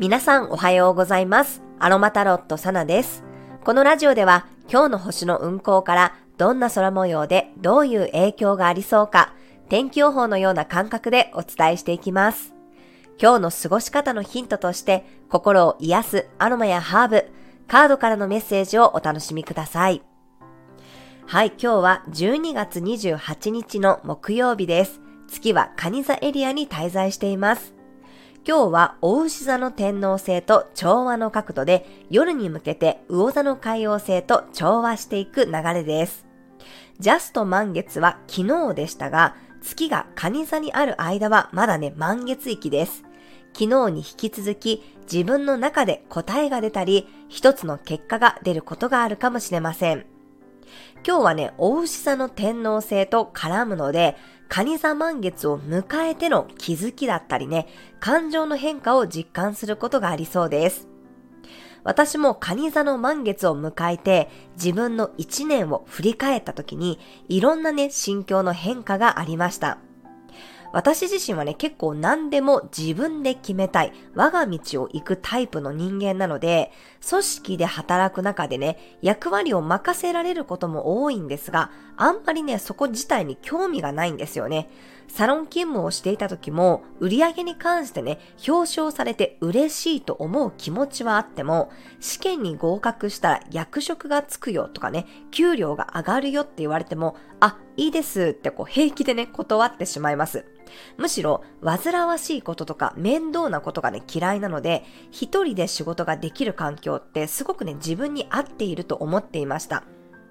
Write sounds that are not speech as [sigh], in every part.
皆さんおはようございます。アロマタロットサナです。このラジオでは今日の星の運行からどんな空模様でどういう影響がありそうか、天気予報のような感覚でお伝えしていきます。今日の過ごし方のヒントとして心を癒すアロマやハーブ、カードからのメッセージをお楽しみください。はい、今日は12月28日の木曜日です。月は蟹座エリアに滞在しています。今日は大牛座の天王星と調和の角度で夜に向けて魚座の海王星と調和していく流れです。ジャスト満月は昨日でしたが、月が蟹座にある間はまだね満月域です。昨日に引き続き自分の中で答えが出たり、一つの結果が出ることがあるかもしれません。今日はね、大牛座の天王星と絡むので、蟹座満月を迎えての気づきだったりね、感情の変化を実感することがありそうです。私も蟹座の満月を迎えて自分の一年を振り返った時にいろんなね、心境の変化がありました。私自身はね、結構何でも自分で決めたい、我が道を行くタイプの人間なので、組織で働く中でね、役割を任せられることも多いんですが、あんまりね、そこ自体に興味がないんですよね。サロン勤務をしていた時も、売り上げに関してね、表彰されて嬉しいと思う気持ちはあっても、試験に合格したら役職がつくよとかね、給料が上がるよって言われても、あ、いいですってこう平気でね、断ってしまいます。むしろ、煩わしいこととか面倒なことがね、嫌いなので、一人で仕事ができる環境ってすごくね、自分に合っていると思っていました。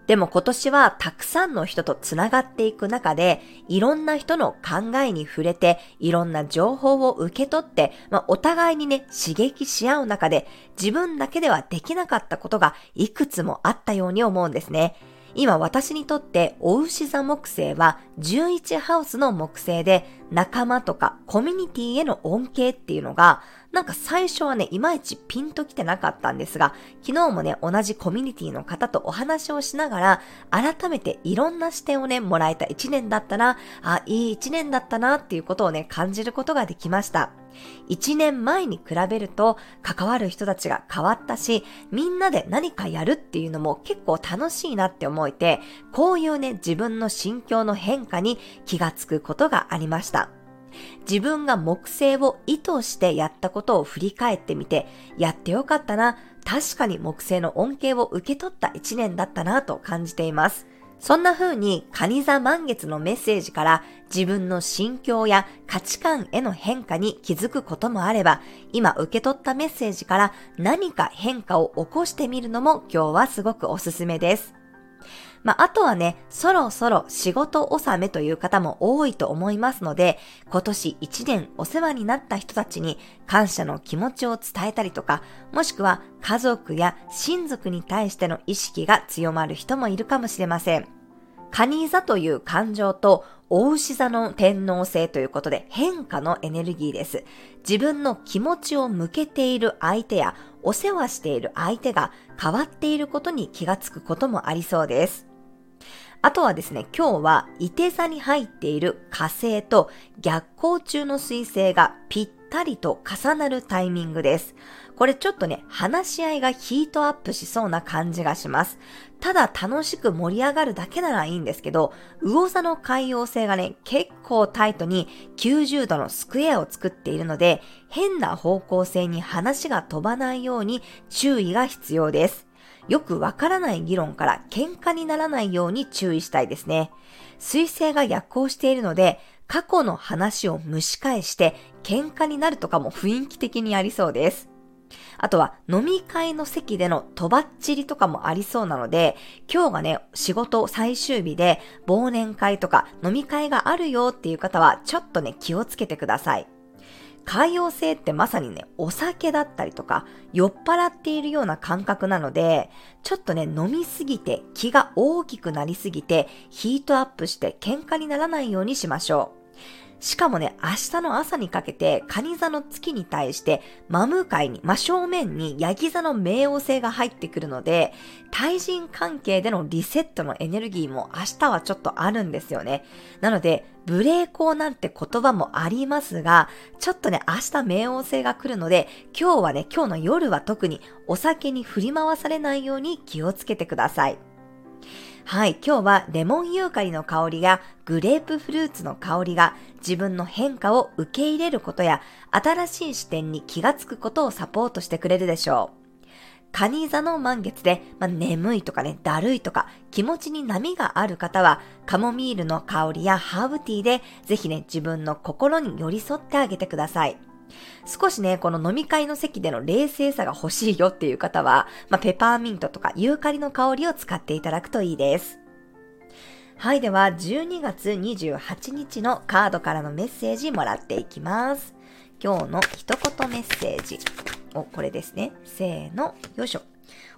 でも今年はたくさんの人とつながっていく中で、いろんな人の考えに触れて、いろんな情報を受け取って、まあ、お互いにね、刺激し合う中で、自分だけではできなかったことがいくつもあったように思うんですね。今私にとって、お牛座木星は11ハウスの木星で、仲間とかコミュニティへの恩恵っていうのが、なんか最初はね、いまいちピンときてなかったんですが、昨日もね、同じコミュニティの方とお話をしながら、改めていろんな視点をね、もらえた一年だったな、あ、いい一年だったなっていうことをね、感じることができました。一年前に比べると関わる人たちが変わったし、みんなで何かやるっていうのも結構楽しいなって思えて、こういうね、自分の心境の変化に気がつくことがありました。自分が木星を意図してやったことを振り返ってみて、やってよかったな、確かに木星の恩恵を受け取った一年だったなと感じています。そんな風に、蟹座満月のメッセージから自分の心境や価値観への変化に気づくこともあれば、今受け取ったメッセージから何か変化を起こしてみるのも今日はすごくおすすめです。まあ、あとはね、そろそろ仕事納めという方も多いと思いますので、今年1年お世話になった人たちに感謝の気持ちを伝えたりとか、もしくは家族や親族に対しての意識が強まる人もいるかもしれません。蟹座という感情と大牛座の天皇星ということで変化のエネルギーです。自分の気持ちを向けている相手やお世話している相手が変わっていることに気がつくこともありそうです。あとはですね、今日は、伊手座に入っている火星と逆行中の水星がぴったりと重なるタイミングです。これちょっとね、話し合いがヒートアップしそうな感じがします。ただ楽しく盛り上がるだけならいいんですけど、魚座の海洋星がね、結構タイトに90度のスクエアを作っているので、変な方向性に話が飛ばないように注意が必要です。よくわからない議論から喧嘩にならないように注意したいですね。水星が逆行しているので、過去の話を蒸し返して喧嘩になるとかも雰囲気的にありそうです。あとは飲み会の席でのとばっちりとかもありそうなので、今日がね、仕事最終日で忘年会とか飲み会があるよっていう方はちょっとね、気をつけてください。海洋性ってまさにね、お酒だったりとか、酔っ払っているような感覚なので、ちょっとね、飲みすぎて気が大きくなりすぎて、ヒートアップして喧嘩にならないようにしましょう。しかもね、明日の朝にかけて、蟹座の月に対して、真向かいに、真正面に、ヤギ座の冥王星が入ってくるので、対人関係でのリセットのエネルギーも明日はちょっとあるんですよね。なので、無礼講なんて言葉もありますが、ちょっとね、明日冥王星が来るので、今日はね、今日の夜は特にお酒に振り回されないように気をつけてください。はい、今日はレモンユーカリの香りやグレープフルーツの香りが自分の変化を受け入れることや新しい視点に気がつくことをサポートしてくれるでしょう。カニ座の満月で、まあ、眠いとかね、だるいとか、気持ちに波がある方は、カモミールの香りやハーブティーで、ぜひね、自分の心に寄り添ってあげてください。少しね、この飲み会の席での冷静さが欲しいよっていう方は、まあ、ペパーミントとかユーカリの香りを使っていただくといいです。はい、では12月28日のカードからのメッセージもらっていきます。今日の一言メッセージ。お、これですね。せーの、よいしょ。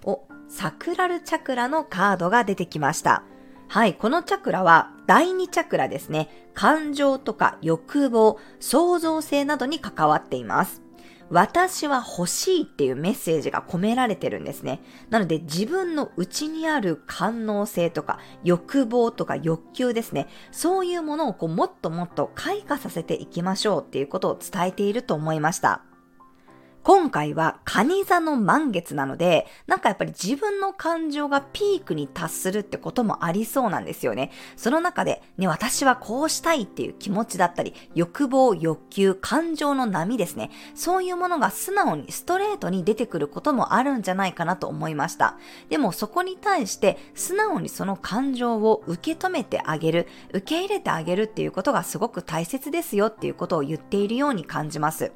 お、サクラルチャクラのカードが出てきました。はい、このチャクラは第二チャクラですね。感情とか欲望、創造性などに関わっています。私は欲しいっていうメッセージが込められてるんですね。なので自分の内にある感能性とか欲望とか欲求ですね。そういうものをこうもっともっと開花させていきましょうっていうことを伝えていると思いました。今回は蟹座の満月なので、なんかやっぱり自分の感情がピークに達するってこともありそうなんですよね。その中で、ね、私はこうしたいっていう気持ちだったり、欲望、欲求、感情の波ですね。そういうものが素直にストレートに出てくることもあるんじゃないかなと思いました。でもそこに対して素直にその感情を受け止めてあげる、受け入れてあげるっていうことがすごく大切ですよっていうことを言っているように感じます。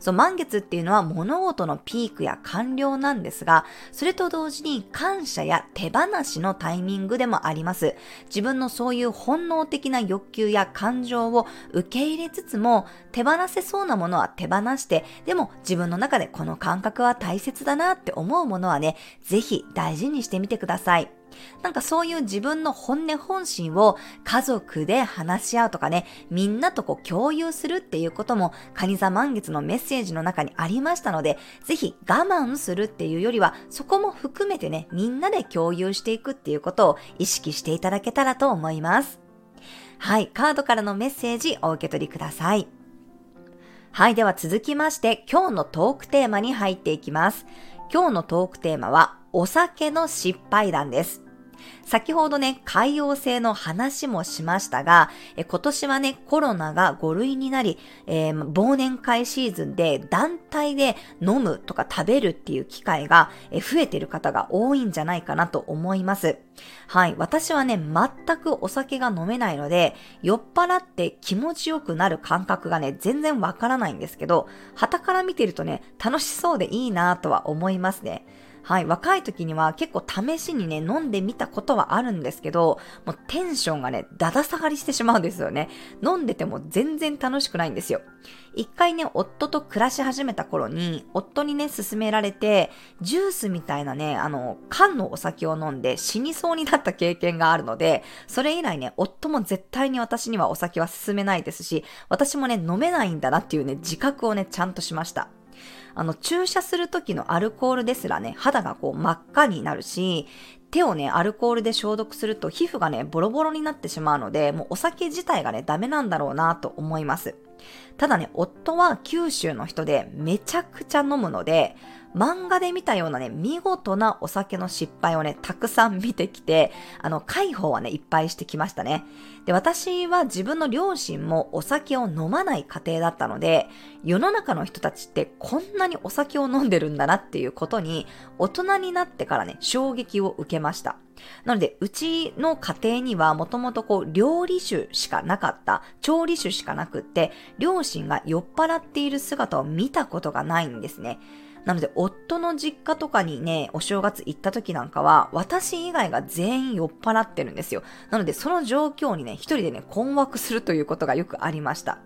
そう、満月っていうのは物事のピークや完了なんですが、それと同時に感謝や手放しのタイミングでもあります。自分のそういう本能的な欲求や感情を受け入れつつも、手放せそうなものは手放して、でも自分の中でこの感覚は大切だなって思うものはね、ぜひ大事にしてみてください。なんかそういう自分の本音本心を家族で話し合うとかね、みんなとこう共有するっていうことも、カニ座満月のメッセージの中にありましたので、ぜひ我慢するっていうよりは、そこも含めてね、みんなで共有していくっていうことを意識していただけたらと思います。はい、カードからのメッセージお受け取りください。はい、では続きまして今日のトークテーマに入っていきます。今日のトークテーマはお酒の失敗談です。先ほどね、海洋性の話もしましたが、え今年はね、コロナが5類になり、えー、忘年会シーズンで団体で飲むとか食べるっていう機会が増えてる方が多いんじゃないかなと思います。はい。私はね、全くお酒が飲めないので、酔っ払って気持ちよくなる感覚がね、全然わからないんですけど、旗から見てるとね、楽しそうでいいなとは思いますね。はい、若い時には結構試しにね、飲んでみたことはあるんですけど、もうテンションがね、だだ下がりしてしまうんですよね。飲んでても全然楽しくないんですよ。一回ね、夫と暮らし始めた頃に、夫にね、勧められて、ジュースみたいなね、あの、缶のお酒を飲んで死にそうになった経験があるので、それ以来ね、夫も絶対に私にはお酒は勧めないですし、私もね、飲めないんだなっていうね、自覚をね、ちゃんとしました。あの、注射する時のアルコールですらね、肌がこう真っ赤になるし、手をね、アルコールで消毒すると皮膚がね、ボロボロになってしまうので、もうお酒自体がね、ダメなんだろうなと思います。ただね、夫は九州の人でめちゃくちゃ飲むので、漫画で見たようなね、見事なお酒の失敗をね、たくさん見てきて、あの、解放はね、いっぱいしてきましたね。で、私は自分の両親もお酒を飲まない家庭だったので、世の中の人たちってこんなにお酒を飲んでるんだなっていうことに、大人になってからね、衝撃を受けました。なので、うちの家庭にはもともとこう、料理酒しかなかった、調理酒しかなくって、両親が酔っ払っている姿を見たことがないんですね。なので、夫の実家とかにね、お正月行った時なんかは、私以外が全員酔っ払ってるんですよ。なので、その状況にね、一人でね、困惑するということがよくありました。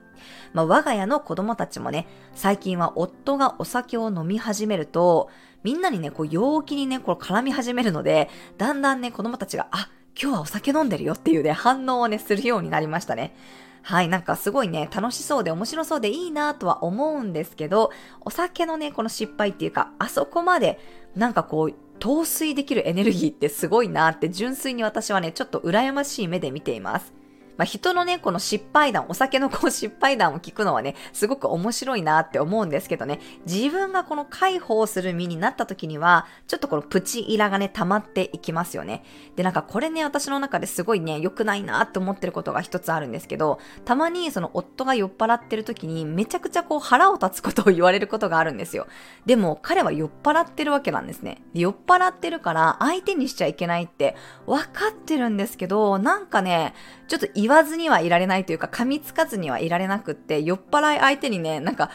まあ、我が家の子供たちもね、最近は夫がお酒を飲み始めると、みんなにね、こう、陽気にね、こう、絡み始めるので、だんだんね、子供たちが、あ、今日はお酒飲んでるよっていうね、反応をね、するようになりましたね。はい、なんかすごいね、楽しそうで面白そうでいいなとは思うんですけど、お酒のね、この失敗っていうか、あそこまで、なんかこう、陶酔できるエネルギーってすごいなって純粋に私はね、ちょっと羨ましい目で見ています。まあ、人のね、この失敗談、お酒のこう失敗談を聞くのはね、すごく面白いなって思うんですけどね、自分がこの解放する身になった時には、ちょっとこのプチイラがね、溜まっていきますよね。で、なんかこれね、私の中ですごいね、良くないなって思ってることが一つあるんですけど、たまにその夫が酔っ払ってる時にめちゃくちゃこう腹を立つことを言われることがあるんですよ。でも彼は酔っ払ってるわけなんですね。酔っ払ってるから相手にしちゃいけないって分かってるんですけど、なんかね、ちょっと言わずにはいられないというか、噛みつかずにはいられなくって、酔っ払い相手にね、なんか、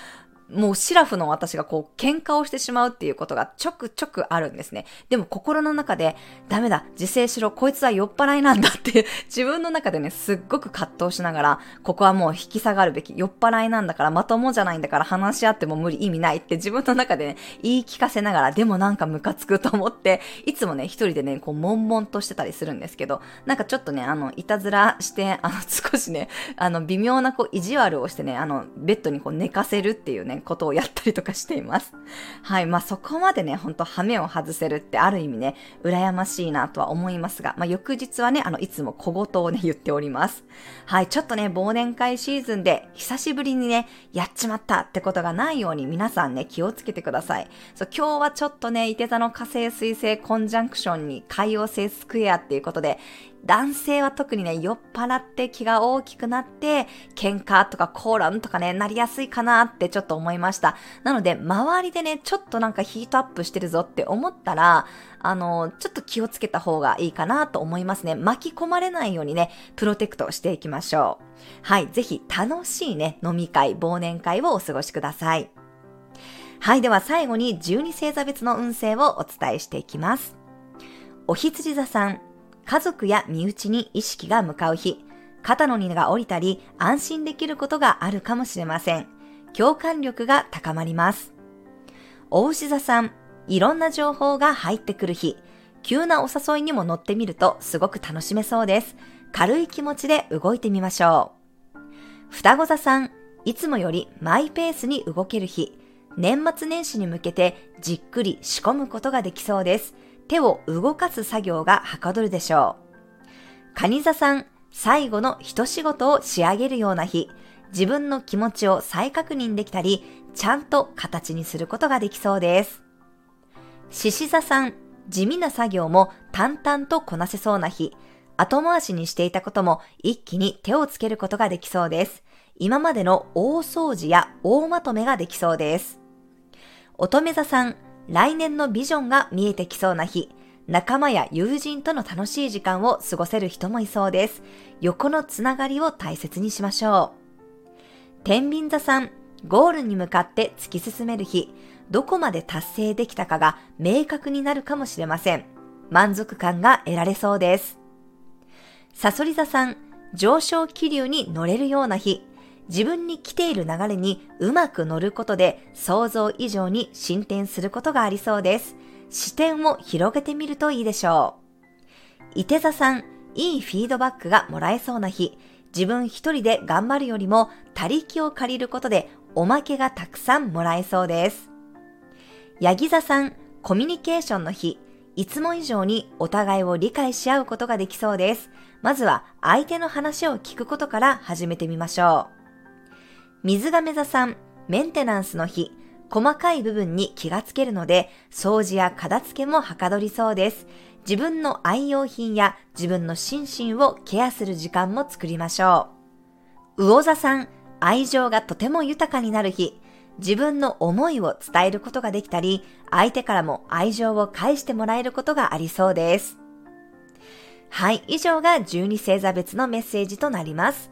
もうシラフの私がこう喧嘩をしてしまうっていうことがちょくちょくあるんですね。でも心の中でダメだ、自制しろ、こいつは酔っ払いなんだって [laughs] 自分の中でね、すっごく葛藤しながら、ここはもう引き下がるべき、酔っ払いなんだからまともじゃないんだから話し合っても無理意味ないって自分の中でね、言い聞かせながら、でもなんかムカつくと思って、いつもね、一人でね、こう悶々としてたりするんですけど、なんかちょっとね、あの、いたずらして、あの、少しね、あの、微妙なこう意地悪をしてね、あの、ベッドにこう寝かせるっていうね、ことをやったりとかしています。[laughs] はい。まあ、そこまでね、ほんとハメを外せるってある意味ね、羨ましいなとは思いますが、まあ、翌日はね、あの、いつも小言をね、言っております。はい。ちょっとね、忘年会シーズンで久しぶりにね、やっちまったってことがないように皆さんね、気をつけてください。そう、今日はちょっとね、伊手座の火星水星コンジャンクションに海洋星スクエアっていうことで、男性は特にね、酔っ払って気が大きくなって、喧嘩とか口論とかね、なりやすいかなってちょっと思いました。なので、周りでね、ちょっとなんかヒートアップしてるぞって思ったら、あの、ちょっと気をつけた方がいいかなと思いますね。巻き込まれないようにね、プロテクトしていきましょう。はい、ぜひ楽しいね、飲み会、忘年会をお過ごしください。はい、では最後に12星座別の運勢をお伝えしていきます。お羊座さん、家族や身内に意識が向かう日、肩の荷が下りたり安心できることがあるかもしれません。共感力が高まります。大牛座さん、いろんな情報が入ってくる日、急なお誘いにも乗ってみるとすごく楽しめそうです。軽い気持ちで動いてみましょう。双子座さん、いつもよりマイペースに動ける日、年末年始に向けてじっくり仕込むことができそうです。手を動かす作業がはかどるでしょう。蟹座さん、最後の一仕事を仕上げるような日、自分の気持ちを再確認できたり、ちゃんと形にすることができそうです。獅子座さん、地味な作業も淡々とこなせそうな日、後回しにしていたことも一気に手をつけることができそうです。今までの大掃除や大まとめができそうです。乙女座さん、来年のビジョンが見えてきそうな日、仲間や友人との楽しい時間を過ごせる人もいそうです。横のつながりを大切にしましょう。天秤座さん、ゴールに向かって突き進める日、どこまで達成できたかが明確になるかもしれません。満足感が得られそうです。サソリ座さん、上昇気流に乗れるような日、自分に来ている流れにうまく乗ることで想像以上に進展することがありそうです。視点を広げてみるといいでしょう。伊手座さん、いいフィードバックがもらえそうな日、自分一人で頑張るよりも他力を借りることでおまけがたくさんもらえそうです。ヤギ座さん、コミュニケーションの日、いつも以上にお互いを理解し合うことができそうです。まずは相手の話を聞くことから始めてみましょう。水亀座さん、メンテナンスの日、細かい部分に気がつけるので、掃除や片付けもはかどりそうです。自分の愛用品や自分の心身をケアする時間も作りましょう。魚座さん、愛情がとても豊かになる日、自分の思いを伝えることができたり、相手からも愛情を返してもらえることがありそうです。はい、以上が12星座別のメッセージとなります。